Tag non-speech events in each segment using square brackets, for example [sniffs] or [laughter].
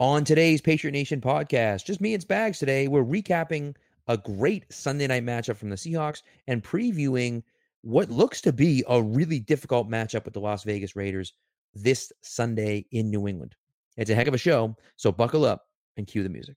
On today's Patriot Nation podcast, just me and Spags today, we're recapping a great Sunday night matchup from the Seahawks and previewing what looks to be a really difficult matchup with the Las Vegas Raiders this Sunday in New England. It's a heck of a show, so buckle up and cue the music.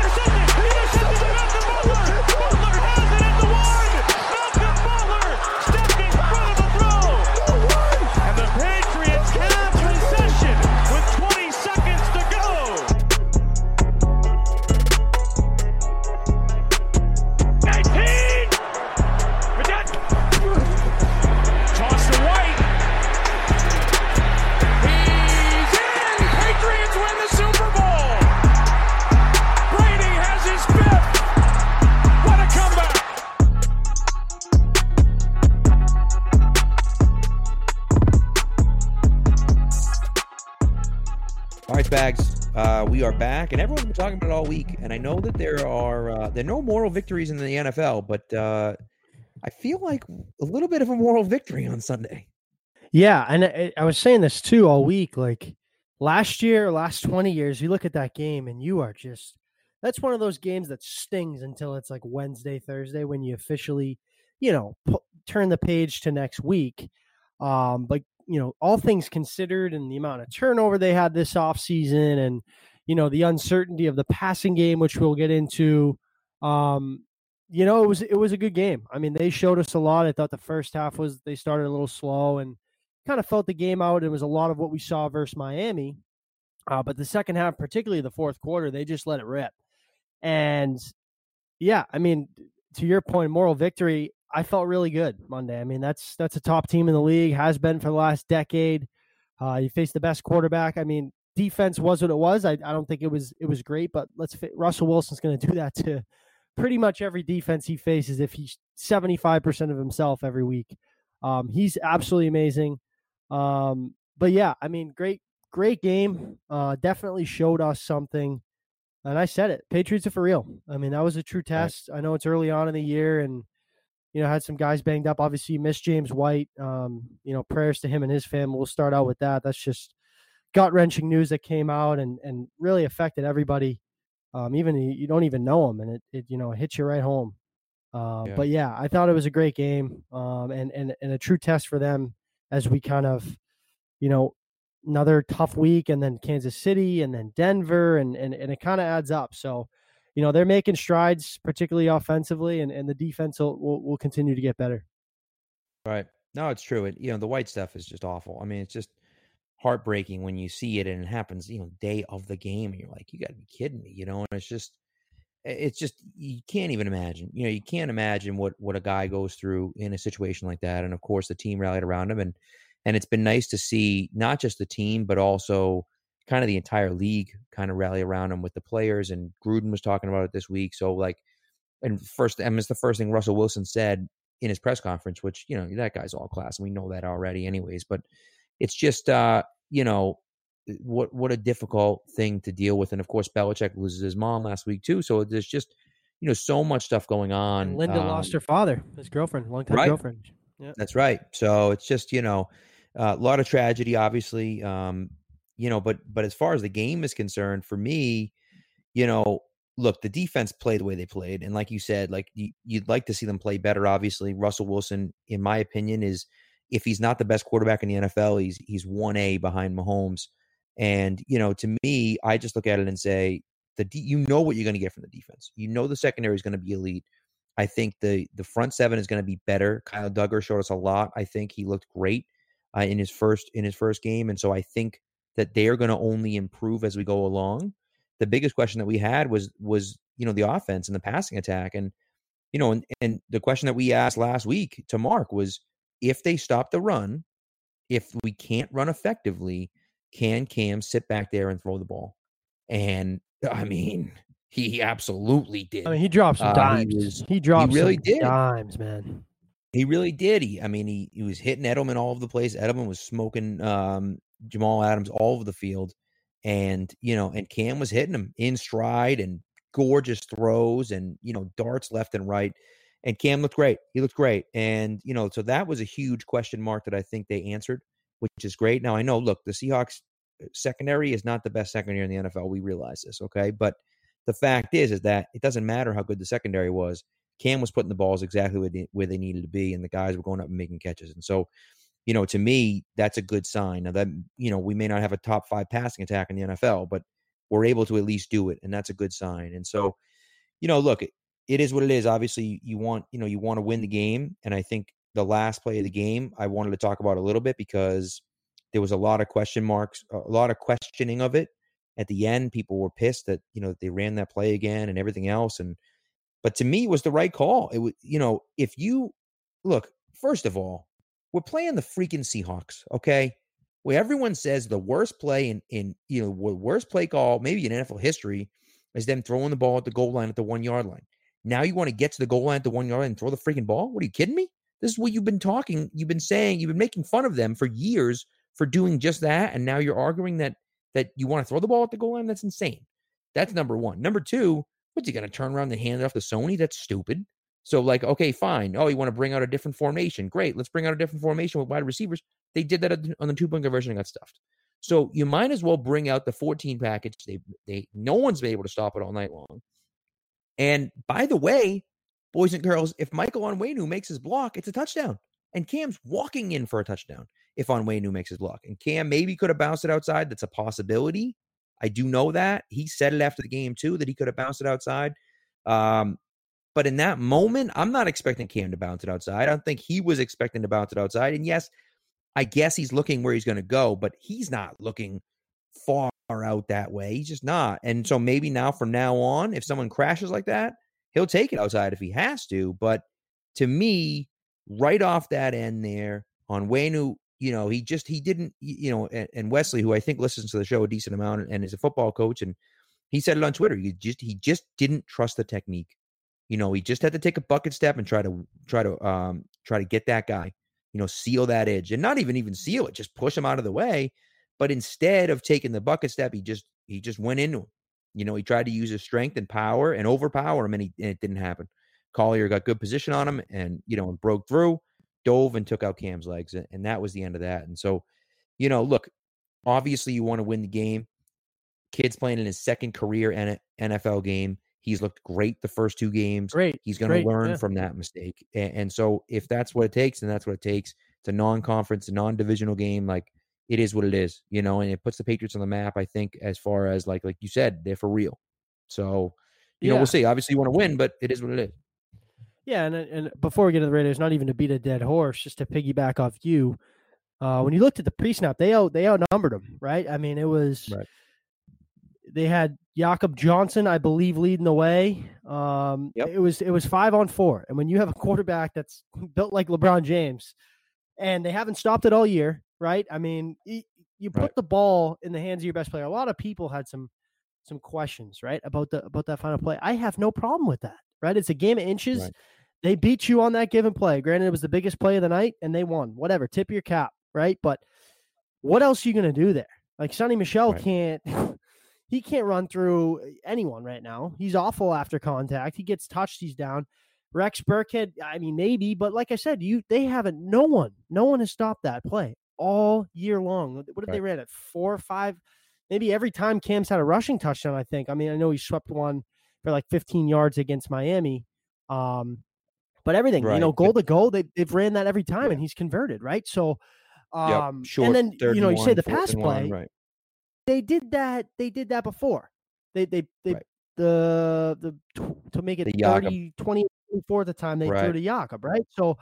Are back, and everyone's been talking about it all week. And I know that there are uh, there are no moral victories in the NFL, but uh, I feel like a little bit of a moral victory on Sunday. Yeah, and I, I was saying this too all week. Like last year, last twenty years, you look at that game, and you are just that's one of those games that stings until it's like Wednesday, Thursday when you officially, you know, turn the page to next week. Um, but you know, all things considered, and the amount of turnover they had this offseason, and you know the uncertainty of the passing game, which we'll get into. Um, you know, it was it was a good game. I mean, they showed us a lot. I thought the first half was they started a little slow and kind of felt the game out. It was a lot of what we saw versus Miami. Uh, but the second half, particularly the fourth quarter, they just let it rip. And yeah, I mean, to your point, moral victory. I felt really good Monday. I mean, that's that's a top team in the league, has been for the last decade. Uh, you face the best quarterback. I mean, defense was what it was. I, I don't think it was it was great, but let's fit, Russell Wilson's going to do that to pretty much every defense he faces if he's 75% of himself every week. Um, he's absolutely amazing. Um, but yeah, I mean, great, great game. Uh, definitely showed us something. And I said it, Patriots are for real. I mean, that was a true test. I know it's early on in the year and, you know, had some guys banged up. Obviously, you missed James White. Um, you know, prayers to him and his family. We'll start out with that. That's just gut wrenching news that came out and, and really affected everybody. Um, even you don't even know him and it, it, you know, hits you right home. Uh, Yeah. But yeah, I thought it was a great game um, and, and, and a true test for them as we kind of, you know, another tough week and then Kansas City and then Denver and, and, and it kind of adds up. So, you know, they're making strides, particularly offensively, and, and the defense will, will, will continue to get better. Right. No, it's true. It you know the white stuff is just awful. I mean, it's just heartbreaking when you see it and it happens. You know, day of the game, and you're like, you got to be kidding me. You know, and it's just, it's just you can't even imagine. You know, you can't imagine what what a guy goes through in a situation like that. And of course, the team rallied around him, and and it's been nice to see not just the team but also kind of the entire league kind of rally around him with the players. And Gruden was talking about it this week. So like, and first, I mean, it's the first thing Russell Wilson said in his press conference, which you know that guy's all class, and we know that already, anyways. But it's just uh, you know what what a difficult thing to deal with, and of course Belichick loses his mom last week too, so there's just you know so much stuff going on. And Linda lost um, her father, his girlfriend, longtime right. girlfriend. That's right. So it's just you know a lot of tragedy, obviously. Um, you know, but but as far as the game is concerned, for me, you know, look, the defense played the way they played, and like you said, like you'd like to see them play better. Obviously, Russell Wilson, in my opinion, is if he's not the best quarterback in the NFL, he's he's one A behind Mahomes. And you know, to me, I just look at it and say the you know what you're going to get from the defense. You know the secondary is going to be elite. I think the the front seven is going to be better. Kyle Dugger showed us a lot. I think he looked great uh, in his first in his first game, and so I think that they are going to only improve as we go along. The biggest question that we had was was you know the offense and the passing attack, and you know, and, and the question that we asked last week to Mark was if they stop the run, if we can't run effectively, can Cam sit back there and throw the ball? And [laughs] I mean, he absolutely did. I mean, he dropped some Uh, he dimes. was- he dropped really some did. dimes, man. He really did. He, I mean, he, he was hitting Edelman all over the place. Edelman was smoking um, Jamal Adams all over the field. and you know, and Cam was hitting him in stride and gorgeous throws and you know darts left and right. And Cam looked great. He looked great, and you know, so that was a huge question mark that I think they answered, which is great. Now I know, look, the Seahawks uh, secondary is not the best secondary in the NFL. We realize this, okay? But the fact is, is that it doesn't matter how good the secondary was. Cam was putting the balls exactly where they, where they needed to be, and the guys were going up and making catches. And so, you know, to me, that's a good sign. Now that you know, we may not have a top five passing attack in the NFL, but we're able to at least do it, and that's a good sign. And so, you know, look, it, is what it is. Obviously, you want you know you want to win the game, and I think the last play of the game I wanted to talk about a little bit because there was a lot of question marks, a lot of questioning of it at the end. People were pissed that you know they ran that play again and everything else, and but to me, it was the right call. It was, you know, if you look, first of all, we're playing the freaking Seahawks, okay? Where everyone says the worst play in, in you know, worst play call, maybe in NFL history, is them throwing the ball at the goal line at the one yard line. Now you want to get to the goal line at the one yard and throw the freaking ball? What are you kidding me? This is what you've been talking, you've been saying, you've been making fun of them for years for doing just that, and now you're arguing that that you want to throw the ball at the goal line. That's insane. That's number one. Number two, What's he going to turn around and hand it off to Sony? That's stupid. So, like, okay, fine. Oh, you want to bring out a different formation? Great. Let's bring out a different formation with wide receivers. They did that on the two point conversion and got stuffed. So you might as well bring out the 14 package. They, they, no one's been able to stop it all night long. And by the way, boys and girls, if Michael Onwenu makes his block, it's a touchdown. And Cam's walking in for a touchdown if Onwenu makes his block. And Cam maybe could have bounced it outside. That's a possibility. I do know that. He said it after the game too that he could have bounced it outside. Um, but in that moment, I'm not expecting Cam to bounce it outside. I don't think he was expecting to bounce it outside. And yes, I guess he's looking where he's going to go, but he's not looking far out that way. He's just not. And so maybe now from now on, if someone crashes like that, he'll take it outside if he has to. But to me, right off that end there Onwenu you know, he just he didn't, you know, and, and, Wesley, who I think listens to the show a decent amount and is a football coach, and he said it on Twitter. He just he just didn't trust the technique. You know, he just had to take a bucket step and try to try to um try to get that guy, you know, seal that edge, and not even even seal it, just push him out of the way. But instead of taking the bucket step, he just he just went into him. You know, he tried to use his strength and power and overpower him, and, he, and it didn't happen. Collier got good position on him, and you know, and broke through dove and took out Cam's legs, and that was the end of that. And so, you know, look, obviously you want to win the game. Kid's playing in his second career NFL game. He's looked great the first two games. Great. He's going to learn yeah. from that mistake. And, and, so, if that's what it takes, then that's what it takes. It's a non-conference, a non-divisional game. Like it is what it is, you know. And it puts the Patriots on the map. I think, as far as like like you said, they're for real. So, you yeah. know, we'll see. Obviously, you want to win, but it is what it is. Yeah, and and before we get to the Raiders, not even to beat a dead horse, just to piggyback off you, uh, when you looked at the pre-snap, they out they outnumbered them, right? I mean, it was right. they had Jakob Johnson, I believe, leading the way. Um, yep. It was it was five on four, and when you have a quarterback that's built like LeBron James, and they haven't stopped it all year, right? I mean, you put right. the ball in the hands of your best player. A lot of people had some some questions, right, about the about that final play. I have no problem with that right? It's a game of inches. Right. They beat you on that given play. Granted, it was the biggest play of the night and they won. Whatever. Tip your cap, right? But what else are you going to do there? Like Sony Michel right. can't [laughs] he can't run through eh, anyone right now. He's awful after contact. He gets touched, he's down. Rex Burkhead, I mean, maybe, but like I said, you they haven't no one, no one has stopped that play all year long. What did right. they ran at four or five? Maybe every time Cam's had a rushing touchdown, I think. I mean, I know he swept one for like 15 yards against Miami. Um, but everything, right. you know, goal to goal, they, they've ran that every time yeah. and he's converted, right? So, um, yep. Short, and then, you know, you one, say the pass play, one, right. they did that, they did that before. They, they, they, right. the, the, to make it the 30, 20, 24 at the time, they right. threw to Jakob, right? So,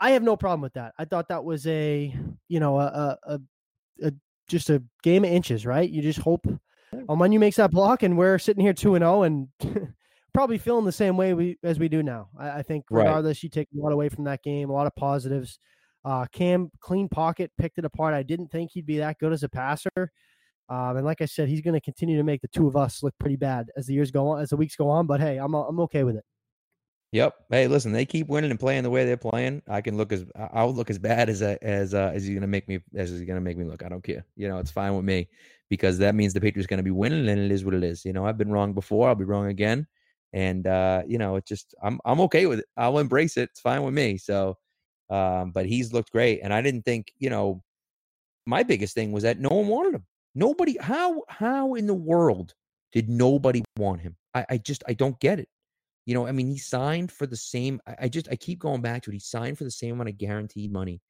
I have no problem with that. I thought that was a, you know, a, a, a just a game of inches, right? You just hope you makes that block, and we're sitting here two and zero, oh and [laughs] probably feeling the same way we as we do now. I, I think regardless, right. you take a lot away from that game, a lot of positives. Uh, Cam clean pocket, picked it apart. I didn't think he'd be that good as a passer. Um, and like I said, he's going to continue to make the two of us look pretty bad as the years go on, as the weeks go on. But hey, I'm I'm okay with it. Yep. Hey, listen, they keep winning and playing the way they're playing. I can look as I'll look as bad as as uh, as he's gonna make me as he's gonna make me look. I don't care. You know, it's fine with me because that means the Patriots gonna be winning, and it is what it is. You know, I've been wrong before. I'll be wrong again, and uh, you know, it just I'm I'm okay with it. I'll embrace it. It's fine with me. So, um, but he's looked great, and I didn't think you know, my biggest thing was that no one wanted him. Nobody. How how in the world did nobody want him? I, I just I don't get it. You know, I mean, he signed for the same. I, I just I keep going back to it. He signed for the same amount of guaranteed money.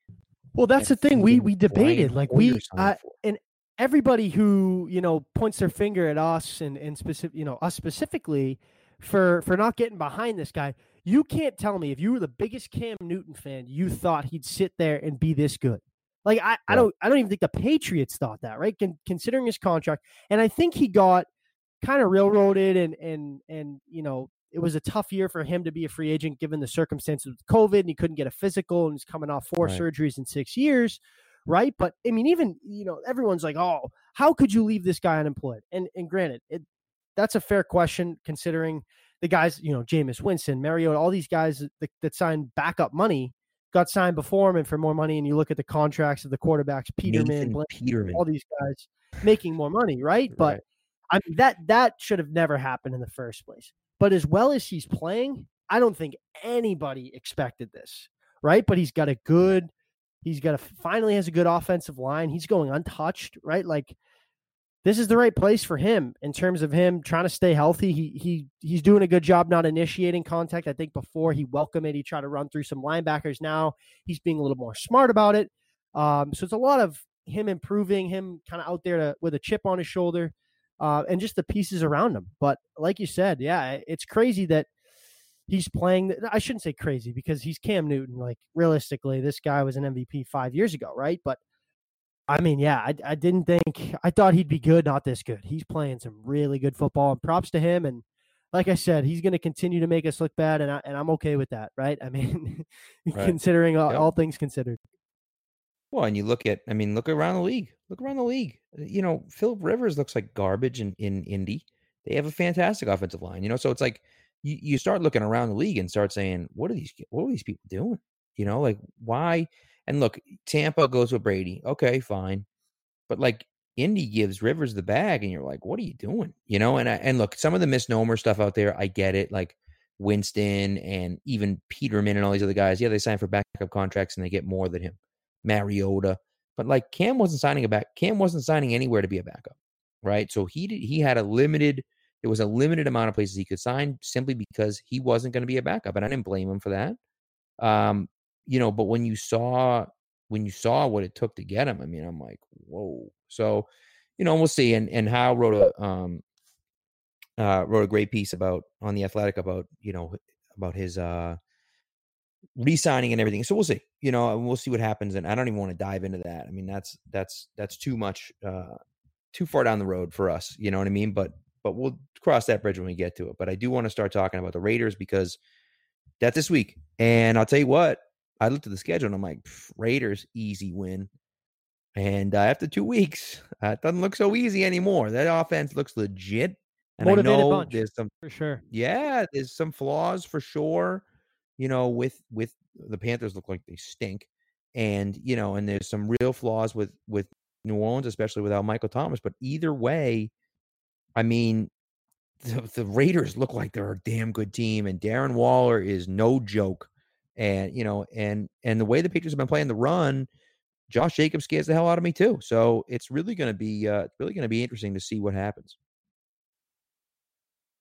Well, that's the thing. We we debated like we uh, and everybody who you know points their finger at us and and specific you know us specifically for for not getting behind this guy. You can't tell me if you were the biggest Cam Newton fan, you thought he'd sit there and be this good. Like I, I don't I don't even think the Patriots thought that, right? Con- considering his contract, and I think he got kind of railroaded and and and you know it was a tough year for him to be a free agent given the circumstances with COVID and he couldn't get a physical and he's coming off four Right. surgeries in six years, right? But I mean, even you know, everyone's like, "Oh, how could you leave this guy unemployed?" And and granted, it that's a fair question considering the guys, you know, Jameis Winston, Mariota, all these guys that, that signed backup money got signed before him and for more money. And you look at the contracts of the quarterbacks, Peterman, Blank, Peterman. all these guys making more money, right? But Right. I mean that that should have never happened in the first place. But as well as he's playing, I don't think anybody expected this, right? But he's got a good, he's got a finally has a good offensive line. He's going untouched, right? Like this is the right place for him in terms of him trying to stay healthy. He he he's doing a good job not initiating contact. I think before he welcomed it, he tried to run through some linebackers. Now he's being a little more smart about it. Um, so it's a lot of him improving, him kind of out there to, with a chip on his shoulder, uh, and just the pieces around him. But like you said, yeah, it's crazy that he's playing. I shouldn't say crazy because he's Cam Newton. Like realistically, this guy was an MVP five years ago, right? But I mean, yeah, I, I didn't think I thought he'd be good, not this good. He's playing some really good football, and props to him. And like I said, he's going to continue to make us look bad, and I, and I'm okay with that, right? I mean, [laughs] Right. considering all, Yep. all things considered. Well, and you look at, I mean, look around the league. Look around the league. Uh, you know, Philip Rivers looks like garbage in, in Indy. They have a fantastic offensive line. You know, so it's like you, you start looking around the league and start saying, what are these what are these people doing? You know, like why? And look, Tampa goes with Brady. Okay, fine. But like Indy gives Rivers the bag, and you're like, what are you doing? You know, and I, and look, some of the misnomer stuff out there, I get it. Like Winston and even Peterman and all these other guys, yeah, they sign for backup contracts and they get more than him. Mariota, but like Cam wasn't signing a back. Cam wasn't signing anywhere to be a backup, right? So he did. He had a limited. There was a limited amount of places he could sign simply because he wasn't going to be a backup, and I didn't blame him for that. Um, you know, but when you saw when you saw what it took to get him, I mean, I'm like, whoa. So, you know, we'll see. And and Hal wrote a um uh wrote a great piece about on the Athletic about you know about his uh re-signing and everything. So we'll see. You know, and we'll see what happens. And I don't even want to dive into that. I mean, that's that's that's too much, uh, too far down the road for us. You know what I mean? But but we'll cross that bridge when we get to it. But I do want to start talking about the Raiders because that's this week. And I'll tell you what, I looked at the schedule and I'm like, Raiders easy win. And uh, after two weeks, [laughs] uh, it doesn't look so easy anymore. That offense looks legit. And Motivated I know bunch. there's some For sure. yeah, there's some flaws for sure. You know, with with the Panthers look like they stink, and you know, and there's some real flaws with with New Orleans, especially without Michael Thomas. But either way, I mean, the, the Raiders look like they're a damn good team, and Darren Waller is no joke. And you know, and and the way the Patriots have been playing the run, Josh Jacobs scares the hell out of me too. So it's really going to be uh, really going to be interesting to see what happens.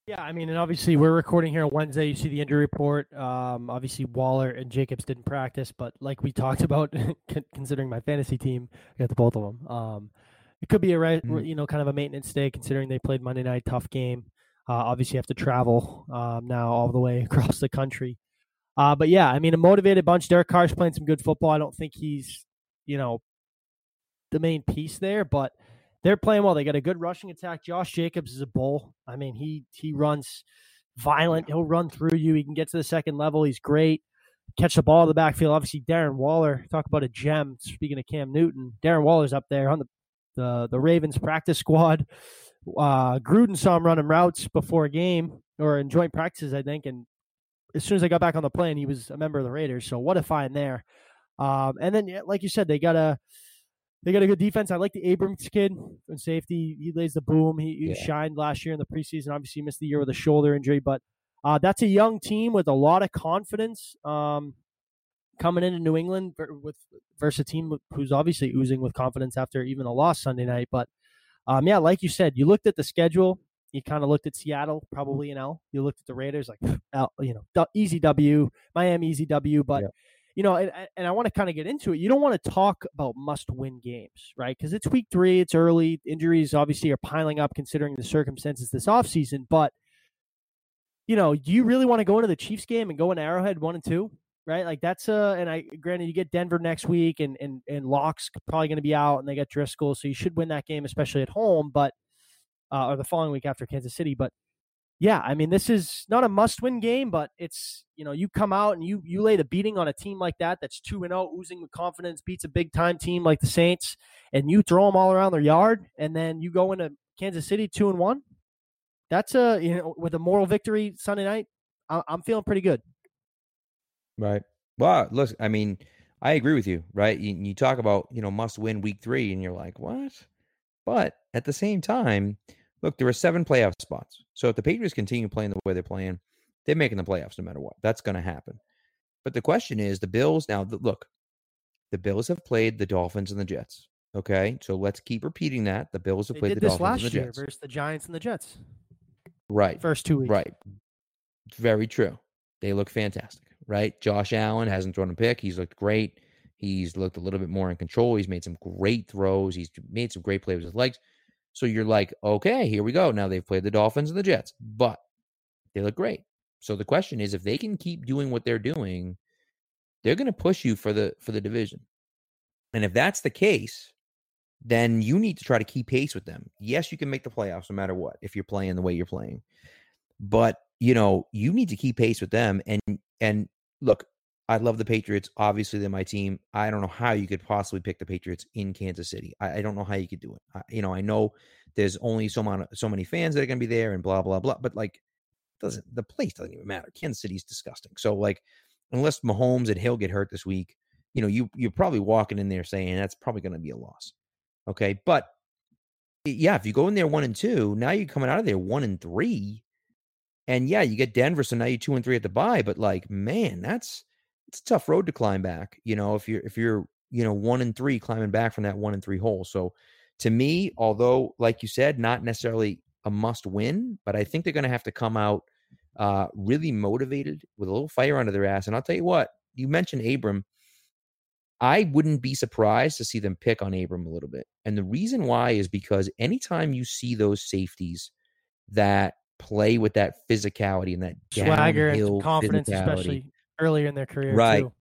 Yeah, I mean, and obviously we're recording here on Wednesday. You see the injury report. Um, obviously Waller and Jacobs didn't practice, but like we [laughs] talked about, considering my fantasy team, I got the both of them. Um, it could be a right, Mhm. you know, kind of a maintenance day considering they played Monday night, tough game. Uh, obviously you have to travel um, now all the way [laughs] across the country. Uh, but yeah, I mean, a motivated bunch. Derek Carr's playing some good football. I don't think he's, you know, the main piece there, but they're playing well. They got a good rushing attack. Josh Jacobs is a bull. I mean, he he runs violent. He'll run through you. He can get to the second level. He's great. Catch the ball in the backfield. Obviously, Darren Waller. Talk about a gem. Speaking of Cam Newton, Darren Waller's up there on the the, the Ravens practice squad. Uh, Gruden saw him running routes before a game or in joint practices, I think, and as soon as I got back on the plane, he was a member of the Raiders. So what a find there. Um, and then, like you said, they got a they got a good defense. I like the Abrams kid in safety. He lays the boom. He, he Yeah. shined last year in the preseason. Obviously, he missed the year with a shoulder injury, but uh, that's a young team with a lot of confidence. Um, coming into New England with versus a team who's obviously oozing with confidence after even a loss Sunday night. But um, yeah, like you said, you looked at the schedule. You kind of looked at Seattle, probably an L. You looked at the Raiders, like [sniffs] L, you know, easy W, Miami easy W. But Yeah. You know, and, and I want to kind of get into it. You don't want to talk about must-win games, right? Because it's week three, it's early. Injuries obviously are piling up considering the circumstances this offseason. But you know, do you really want to go into the Chiefs game and go in Arrowhead one and two? Right, like that's uh, and I granted you get Denver next week, and and and Lock's probably going to be out, and they get Driskel, so you should win that game, especially at home. But uh, or the following week after Kansas City. But yeah, I mean, this is not a must-win game, but it's you know you come out and you you lay the beating on a team like that that's two and zero, oozing with confidence, beats a big-time team like the Saints, and you throw them all around their yard, and then you go into Kansas City two and one. That's a you know with a moral victory Sunday night. I, I'm feeling pretty good. Right. Well, look, I mean, I agree with you, right? You, you talk about, you know, must win week three, and you're like, what? But at the same time, look, there are seven playoff spots. So if the Patriots continue playing the way they're playing, they're making the playoffs no matter what. That's going to happen. But the question is the Bills now, look, the Bills have played the Dolphins and the Jets. Okay. So let's keep repeating that. The Bills have They played the Dolphins last and the year Jets. versus the Giants and the Jets. Right. First two weeks. Right. Very true. They look fantastic, right? Josh Allen hasn't thrown a pick. He's looked great. He's looked a little bit more in control. He's made some great throws. He's made some great plays with his legs. So you're like, okay, here we go. Now they've played the Dolphins and the Jets, but they look great. So the question is, if they can keep doing what they're doing, they're going to push you for the for the division. And if that's the case, then you need to try to keep pace with them. Yes, you can make the playoffs no matter what if you're playing the way you're playing. But, you know, you need to keep pace with them and and look, I love the Patriots. Obviously, they're my team. I don't know how you could possibly pick the Patriots in Kansas City. I, I don't know how you could do it. I, you know, I know there's only so many so many fans that are going to be there and blah blah blah. But like, doesn't the place doesn't even matter. Kansas City's disgusting. So like, unless Mahomes and Hill get hurt this week, you know, you you're probably walking in there saying that's probably going to be a loss. Okay, but yeah, if you go in there one and two, now you're coming out of there one and three, and yeah, you get Denver, so now you're two and three at the bye. But like, man, that's it's a tough road to climb back. You know, if you're if you're you know one and three climbing back from that one and three hole. So to me, although like you said, not necessarily a must win, but I think they're going to have to come out uh, really motivated with a little fire under their ass. And I'll tell you what, you mentioned Abram. I wouldn't be surprised to see them pick on Abram a little bit. And the reason why is because anytime you see those safeties that play with that physicality and that Swagger and confidence, especially earlier in their career. Right. Too.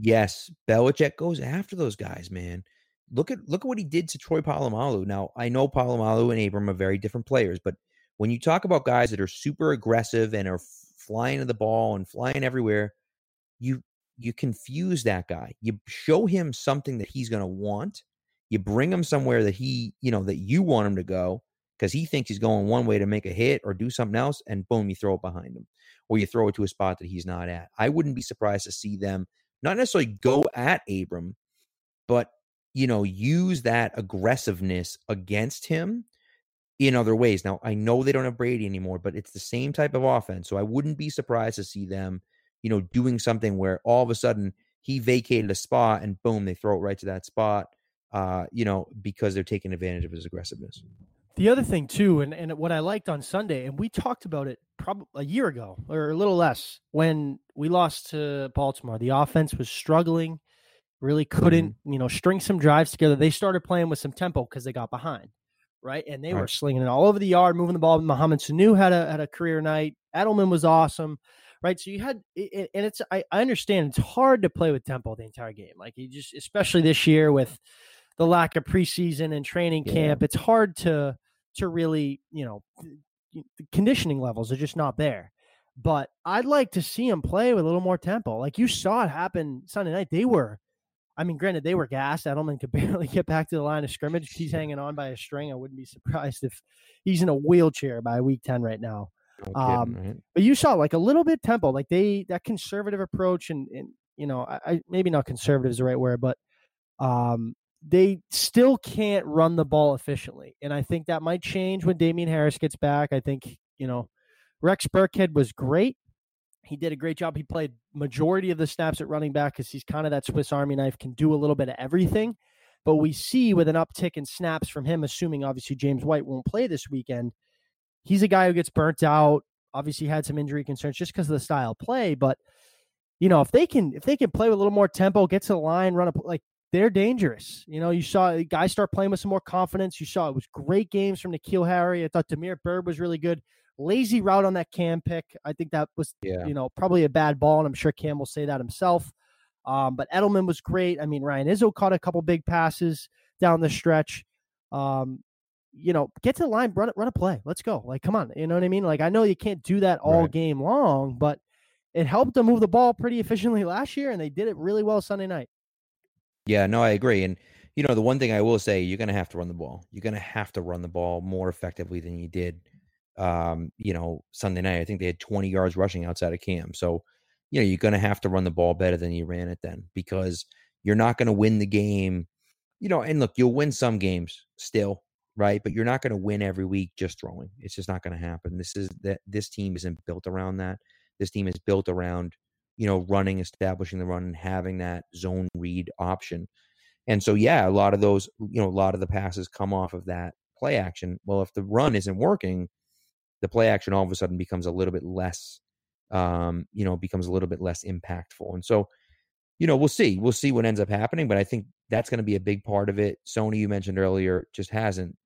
Yes, Belichick goes after those guys, man. Look at look at what he did to Troy Polamalu. Now, I know Polamalu and Abram are very different players, but when you talk about guys that are super aggressive and are flying to the ball and flying everywhere, you you confuse that guy. You show him something that he's going to want. You bring him somewhere that he, you know, that you want him to go because he thinks he's going one way to make a hit or do something else, and boom, you throw it behind him, or you throw it to a spot that he's not at. I wouldn't be surprised to see them not necessarily go at Abram, but you know, use that aggressiveness against him in other ways. Now, I know they don't have Brady anymore, but it's the same type of offense. So I wouldn't be surprised to see them, you know, doing something where all of a sudden he vacated a spot and boom, they throw it right to that spot. Uh, you know, because they're taking advantage of his aggressiveness. The other thing too, and, and what I liked on Sunday, and we talked about it probably a year ago or a little less when we lost to Baltimore. The offense was struggling, really couldn't, mm-hmm. you know, string some drives together. They started playing with some tempo because they got behind, right? And they were slinging it all over the yard, moving the ball. Mohamed Sanu had a had a career night. Edelman was awesome, right? So you had, and it's I, I understand it's hard to play with tempo the entire game. Like you just, especially this year with the lack of preseason and training Yeah. camp, it's hard to to really, you know, the conditioning levels are just not there. But I'd like to see him play with a little more tempo. Like you saw it happen Sunday night. They were, I mean, granted, they were gassed. Edelman could [laughs] barely get back to the line of scrimmage. He's hanging on by a string. I wouldn't be surprised if he's in a wheelchair by week 10 right now. No kidding, Um, right? but you saw like a little bit tempo, like they that conservative approach, and and you know, I, I maybe not conservative is the right word, but um, they still can't run the ball efficiently, and I think that might change when Damien Harris gets back. I think you know, Rex Burkhead was great. He did a great job. He played majority of the snaps at running back because he's kind of that Swiss Army knife, can do a little bit of everything. But we see with an uptick in snaps from him, assuming obviously James White won't play this weekend, he's a guy who gets burnt out. Obviously had some injury concerns just because of the style play. But you know, if they can if they can play with a little more tempo, get to the line, run a like they're dangerous. You know, you saw guys start playing with some more confidence. You saw it was great games from N'Keal Harry. I thought Damiere Byrd was really good. Lazy route on that Cam pick. I think that was Yeah. you know, probably a bad ball, and I'm sure Cam will say that himself. Um, but Edelman was great. I mean, Ryan Izzo caught a couple big passes down the stretch. Um, you know, get to the line, run run a play. Let's go. Like, come on. You know what I mean? Like, I know you can't do that all Right. game long, but it helped them move the ball pretty efficiently last year, and they did it really well Sunday night. Yeah, no, I agree. And you know, the one thing I will say, you're going to have to run the ball. You're going to have to run the ball more effectively than you did, um, you know, Sunday night. I think they had 20 yards rushing outside of Cam. So, you know, you're going to have to run the ball better than you ran it then because you're not going to win the game. You know, and look, you'll win some games still, right? But you're not going to win every week just throwing. It's just not going to happen. This is that this team isn't built around that. This team is built around, you know, running, establishing the run, and having that zone read option. And so, yeah, a lot of those, you know, a lot of the passes come off of that play action. Well, if the run isn't working, the play action all of a sudden becomes a little bit less, um, you know, becomes a little bit less impactful. And so, you know, we'll see. We'll see what ends up happening. But I think that's going to be a big part of it. Sony, you mentioned earlier, just hasn't.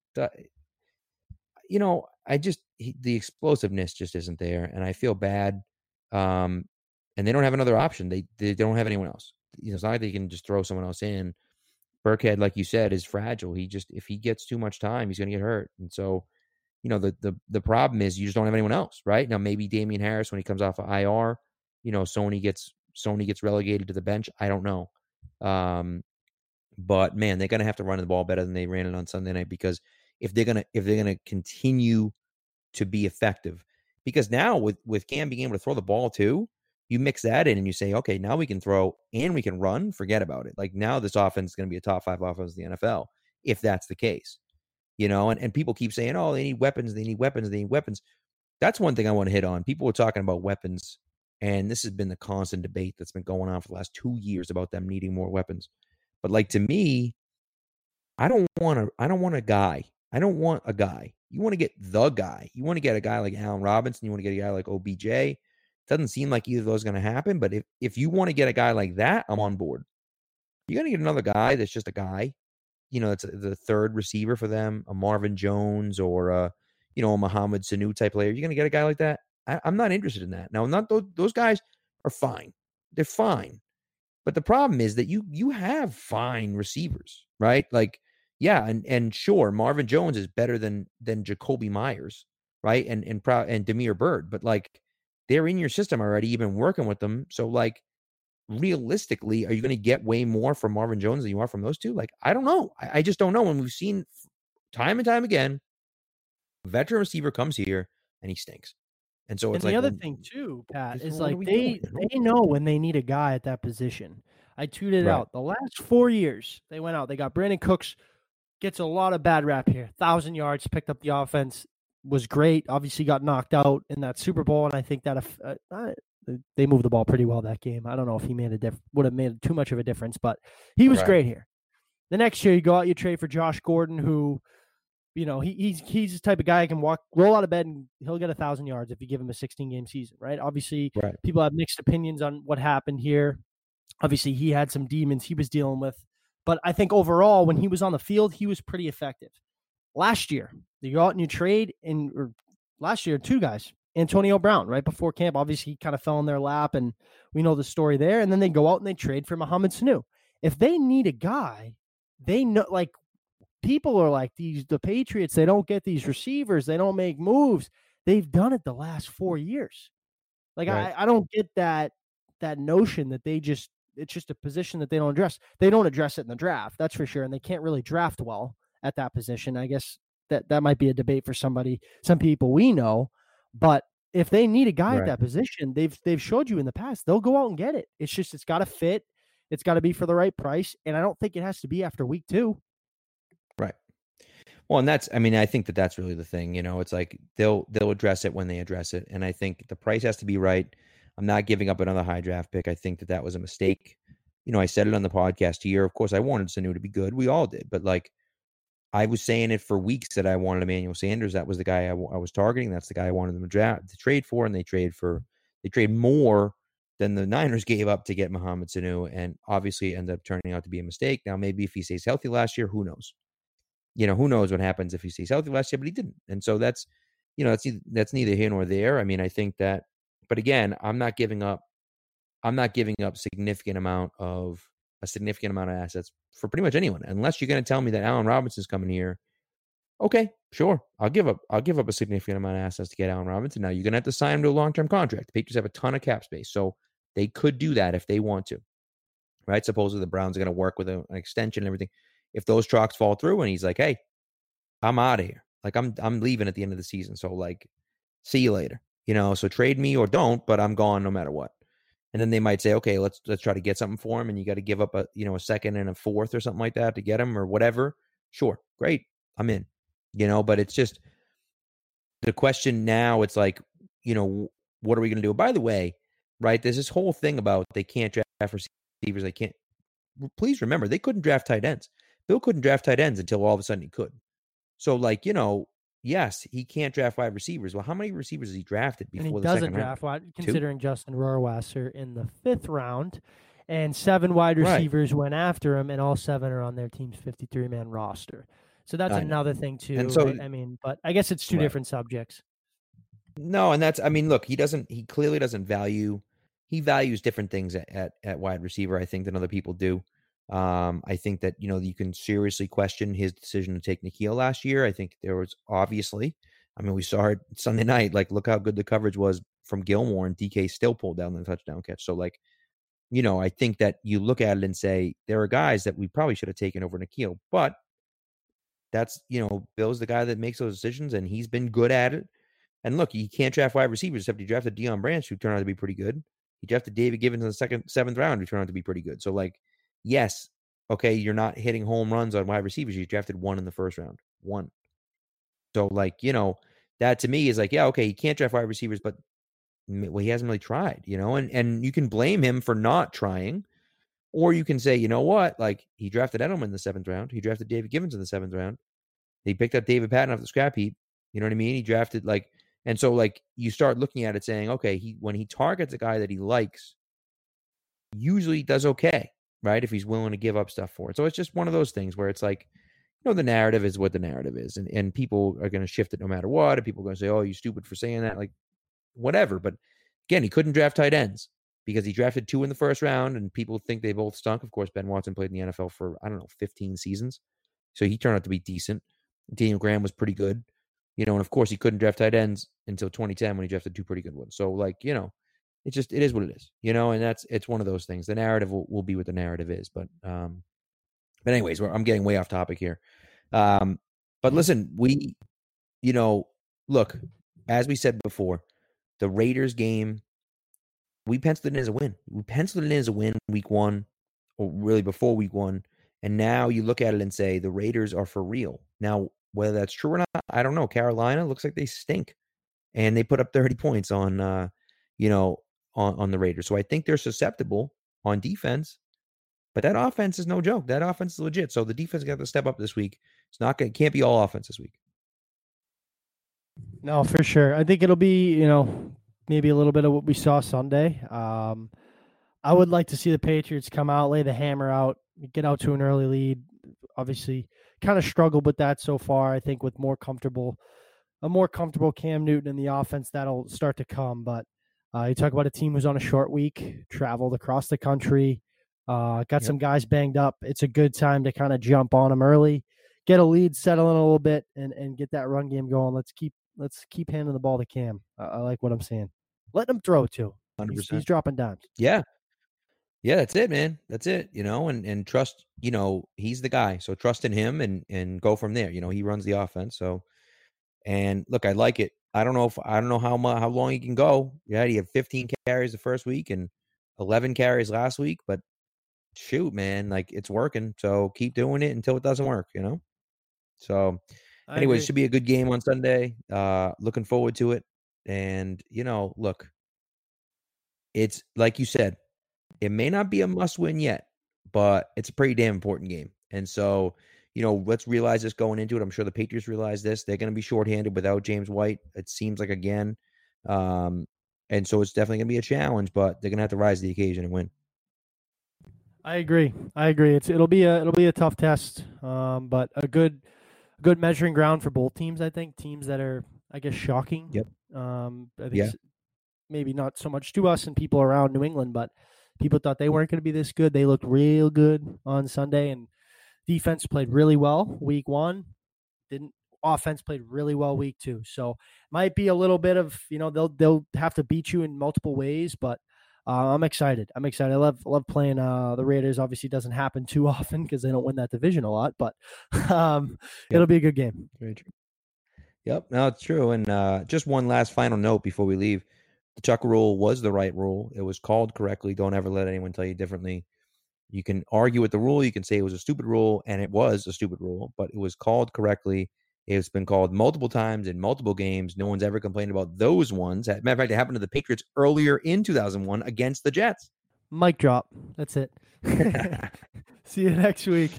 You know, I just he, the explosiveness just isn't there, and I feel bad. Um, and they don't have another option. They they don't have anyone else. You know, it's not like they can just throw someone else in. Burkhead, like you said, is fragile. He just if he gets too much time, he's going to get hurt. And so, you know, the the the problem is you just don't have anyone else, right? Now maybe Damien Harris when he comes off of IR, you know, Sony gets Sony gets relegated to the bench. I don't know. Um, but man, they're going to have to run the ball better than they ran it on Sunday night because if they're gonna if they're gonna continue to be effective, because now with with Cam being able to throw the ball too, you mix that in and you say, okay, now we can throw and we can run. Forget about it. Like now this offense is going to be a top five offense in the NFL if that's the case. You know, and, and people keep saying, oh, they need weapons, they need weapons, they need weapons. That's one thing I want to hit on. People were talking about weapons, and this has been the constant debate that's been going on for the last two years about them needing more weapons. But like to me, I don't want to. I don't want a guy. I don't want a guy. You want to get the guy. You want to get a guy like Allen Robinson. You want to get a guy like OBJ. Doesn't seem like either of those going to happen. But if if you want to get a guy like that, I'm on board. You're going to get another guy that's just a guy. You know, it's the third receiver for them, a Marvin Jones or a you know a Mohamed Sanu type player. You're going to get a guy like that. I, I'm not interested in that. Now, not those, those guys are fine. They're fine. But the problem is that you you have fine receivers, right? Like, yeah, and and sure, Marvin Jones is better than than Jakobi Meyers, right? And and Pro- and Damiere Byrd, but like they're in your system already. You've been working with them, so like realistically, are you going to get way more from Marvin Jones than you are from those two? Like, I don't know. I, I just don't know. And we've seen time and time again, veteran receiver comes here and he stinks. And so And it's the like other well, thing too, Pat, is like they doing, they know when they need a guy at that position. I tweeted Right. out the last four years they went out. They got Brandin Cooks, gets a lot of bad rap here. Thousand yards, picked up the offense, was great. Obviously got knocked out in that Super Bowl, and I think that if, uh, they moved the ball pretty well that game. I don't know if he made a diff would have made too much of a difference, but he was Right. great here. The next year you go out, you trade for Josh Gordon, who you know, he, he's he's the type of guy who can walk, roll out of bed, and he'll get a thousand yards if you give him a 16 game season, right? Obviously, Right. people have mixed opinions on what happened here. Obviously, he had some demons he was dealing with, but I think overall, when he was on the field, he was pretty effective. Last year, you go out and you trade, and or last year, two guys, Antonio Brown, right before camp. Obviously, he kind of fell in their lap, and we know the story there. And then they go out and they trade for Mohamed Sanu. If they need a guy, they know like people are like these the Patriots, they don't get these receivers, they don't make moves. They've done it the last four years. Like Right. I, I don't get that that notion that they just it's just a position that they don't address. They don't address it in the draft, that's for sure. And they can't really draft well at that position. I guess that that might be a debate for somebody, some people we know. But if they need a guy Right. at that position, they've they've showed you in the past they'll go out and get it. It's just it's got to fit. It's got to be for the right price, and I don't think it has to be after week two. Right. Well, and that's I mean, I think that that's really the thing, you know, it's like they'll they'll address it when they address it, and I think the price has to be right. I'm not giving up another high draft pick. I think that that was a mistake. You know, I said it on the podcast here. Of course, I wanted Sanu to be good. We all did, but like I was saying it for weeks that I wanted Emmanuel Sanders. That was the guy I, w- I was targeting. That's the guy I wanted them to to trade for, and they trade for they trade more than the Niners gave up to get Mohamed Sanu, and obviously ended up turning out to be a mistake. Now, maybe if he stays healthy last year, who knows? you know, who knows what happens if he stays healthy last year, but he didn't. And so that's, you know, that's that's neither here nor there. I mean, I think that, but again, I'm not giving up, I'm not giving up significant amount of a significant amount of assets for pretty much anyone, unless you're going to tell me that Allen Robinson's coming here. Okay, sure, I'll give up, I'll give up a significant amount of assets to get Allen Robinson. Now you're going to have to sign him to a long term contract. The Patriots have a ton of cap space, so they could do that if they want to. Right? Supposedly the Browns are going to work with an extension and everything if those talks fall through and he's like, "Hey, I'm out of here. Like I'm I'm leaving at the end of the season. So like, see you later. You know, so trade me or don't, but I'm gone no matter what." And then they might say, "Okay, let's let's try to get something for him, and you got to give up a you know a second and a fourth or something like that to get him or whatever." Sure, great, I'm in. You know, but it's just the question now. It's like, you know, what are we going to do? By the way, right? There's this whole thing about they can't draft receivers. They can't. Please remember, they couldn't draft tight ends. Bill couldn't draft tight ends until all of a sudden he could. So, like, you know, yes, he can't draft wide receivers. Well, how many receivers has he drafted before And he doesn't second round? draft wide, considering Justin Rohrwasser in the fifth round, and seven wide Right. receivers went after him, and all seven are on their team's 53 man roster. So that's I know. another thing too. And so- right? I mean, but I guess it's two Right. different subjects. No, and that's I mean, look, he doesn't he clearly doesn't value he values different things at, at, at wide receiver, I think, than other people do. Um, I think that, you know, you can seriously question his decision to take N'Keal last year. I think there was obviously, I mean, we saw it [laughs] Sunday night, like look how good the coverage was from Gilmore and DK still pulled down the touchdown catch. So like, you know, I think that you look at it and say there are guys that we probably should have taken over N'Keal, but that's you know, Bill's the guy that makes those decisions and he's been good at it. And look, he can't draft wide receivers except he drafted Deion Branch, who turned out to be pretty good. He drafted David Givens in the second, seventh round, who turned out to be pretty good. So, like, yes, okay, you're not hitting home runs on wide receivers. You drafted one in the first round, one. So, like, you know, that to me is like, yeah, okay, he can't draft wide receivers, but well, he hasn't really tried, you know, and and you can blame him for not trying, or you can say, you know what, like he drafted Edelman in the seventh round, he drafted David Givens in the seventh round, he picked up David Patten off the scrap heap. You know what I mean? He drafted like, and so like you start looking at it saying, okay, he when he targets a guy that he likes, usually does okay, right? If he's willing to give up stuff for it. So it's just one of those things where it's like, you know, the narrative is what the narrative is, and and people are going to shift it no matter what. And people are going to say, oh, you stupid for saying that, like whatever. But again, he couldn't draft tight ends because he drafted two in the first round, and people think they both stunk. Of course, Ben Watson played in the NFL for I don't know 15 seasons, so he turned out to be decent. Daniel Graham was pretty good, you know, and of course he couldn't draft tight ends until 2010 when he drafted two pretty good ones. So like you know, it's just it is what it is, you know, and that's it's one of those things. The narrative will, will be what the narrative is, but um, but anyways, we're, I'm getting way off topic here. Um, but listen, we, you know, look as we said before, the Raiders game, we penciled it in as a win. We penciled it in as a win week one, or really before week one. And now you look at it and say the Raiders are for real. Now, whether that's true or not, I don't know. Carolina looks like they stink. And they put up 30 points on uh, you know, on, on the Raiders. So I think they're susceptible on defense. But that offense is no joke. That offense is legit. So the defense got to step up this week. It's not gonna can't be all offense this week. No, for sure. I think it'll be, you know, maybe a little bit of what we saw Sunday. Um, I would like to see the Patriots come out, lay the hammer out, get out to an early lead. Obviously, kind of struggled with that so far. I think with more comfortable, a more comfortable Cam Newton in the offense, that'll start to come. But uh, you talk about a team who's on a short week, traveled across the country, uh, got Yep. some guys banged up. It's a good time to kind of jump on them early, get a lead, settle in a little bit, and and get that run game going. Let's keep let's keep handing the ball to Cam. I, I like what I'm saying. Let him throw too. He's, he's dropping dimes. Yeah. Yeah, that's it, man. That's it. You know, and and trust, you know, he's the guy. So trust in him and and go from there. You know, he runs the offense. So And look, I like it. I don't know if I don't know how much how long he can go. Yeah, he had 15 carries the first week and 11 carries last week, but shoot, man, like it's working. So keep doing it until it doesn't work, you know? So anyway, it should be a good game on Sunday. Uh looking forward to it. And you know, look, it's like you said, it may not be a must win yet, but it's a pretty damn important game. And so, you know, let's realize this going into it. I'm sure the Patriots realize this. They're going to be shorthanded without James White. It seems like again. Um, and so it's definitely going to be a challenge, but they're going to have to rise to the occasion and win. I agree. I agree. It's it'll be a it'll be a tough test, um, but a good good measuring ground for both teams. I think teams that are I guess shocking. Yep. Um, I think Yeah. maybe not so much to us and people around New England, but people thought they weren't going to be this good. They looked real good on Sunday, and defense played really well week one. Didn't offense played really well week two. So might be a little bit of you know they'll they'll have to beat you in multiple ways, but. Uh, I'm excited. I'm excited. I love love playing uh, the Raiders. Obviously, doesn't happen too [laughs] often because they don't win that division a lot. But um, Yep. it'll be a good game. Very true. Yep, no, it's true. And uh, just one last final note before we leave: the Tuck rule was the right rule. It was called correctly. Don't ever let anyone tell you differently. You can argue with the rule. You can say it was a stupid rule, and it was a stupid rule, but it was called correctly. It's been called multiple times in multiple games. No one's ever complained about those ones. As matter of fact, it happened to the Patriots earlier in 2001 against the Jets. Mic drop. That's it. [laughs] [laughs] See you next week.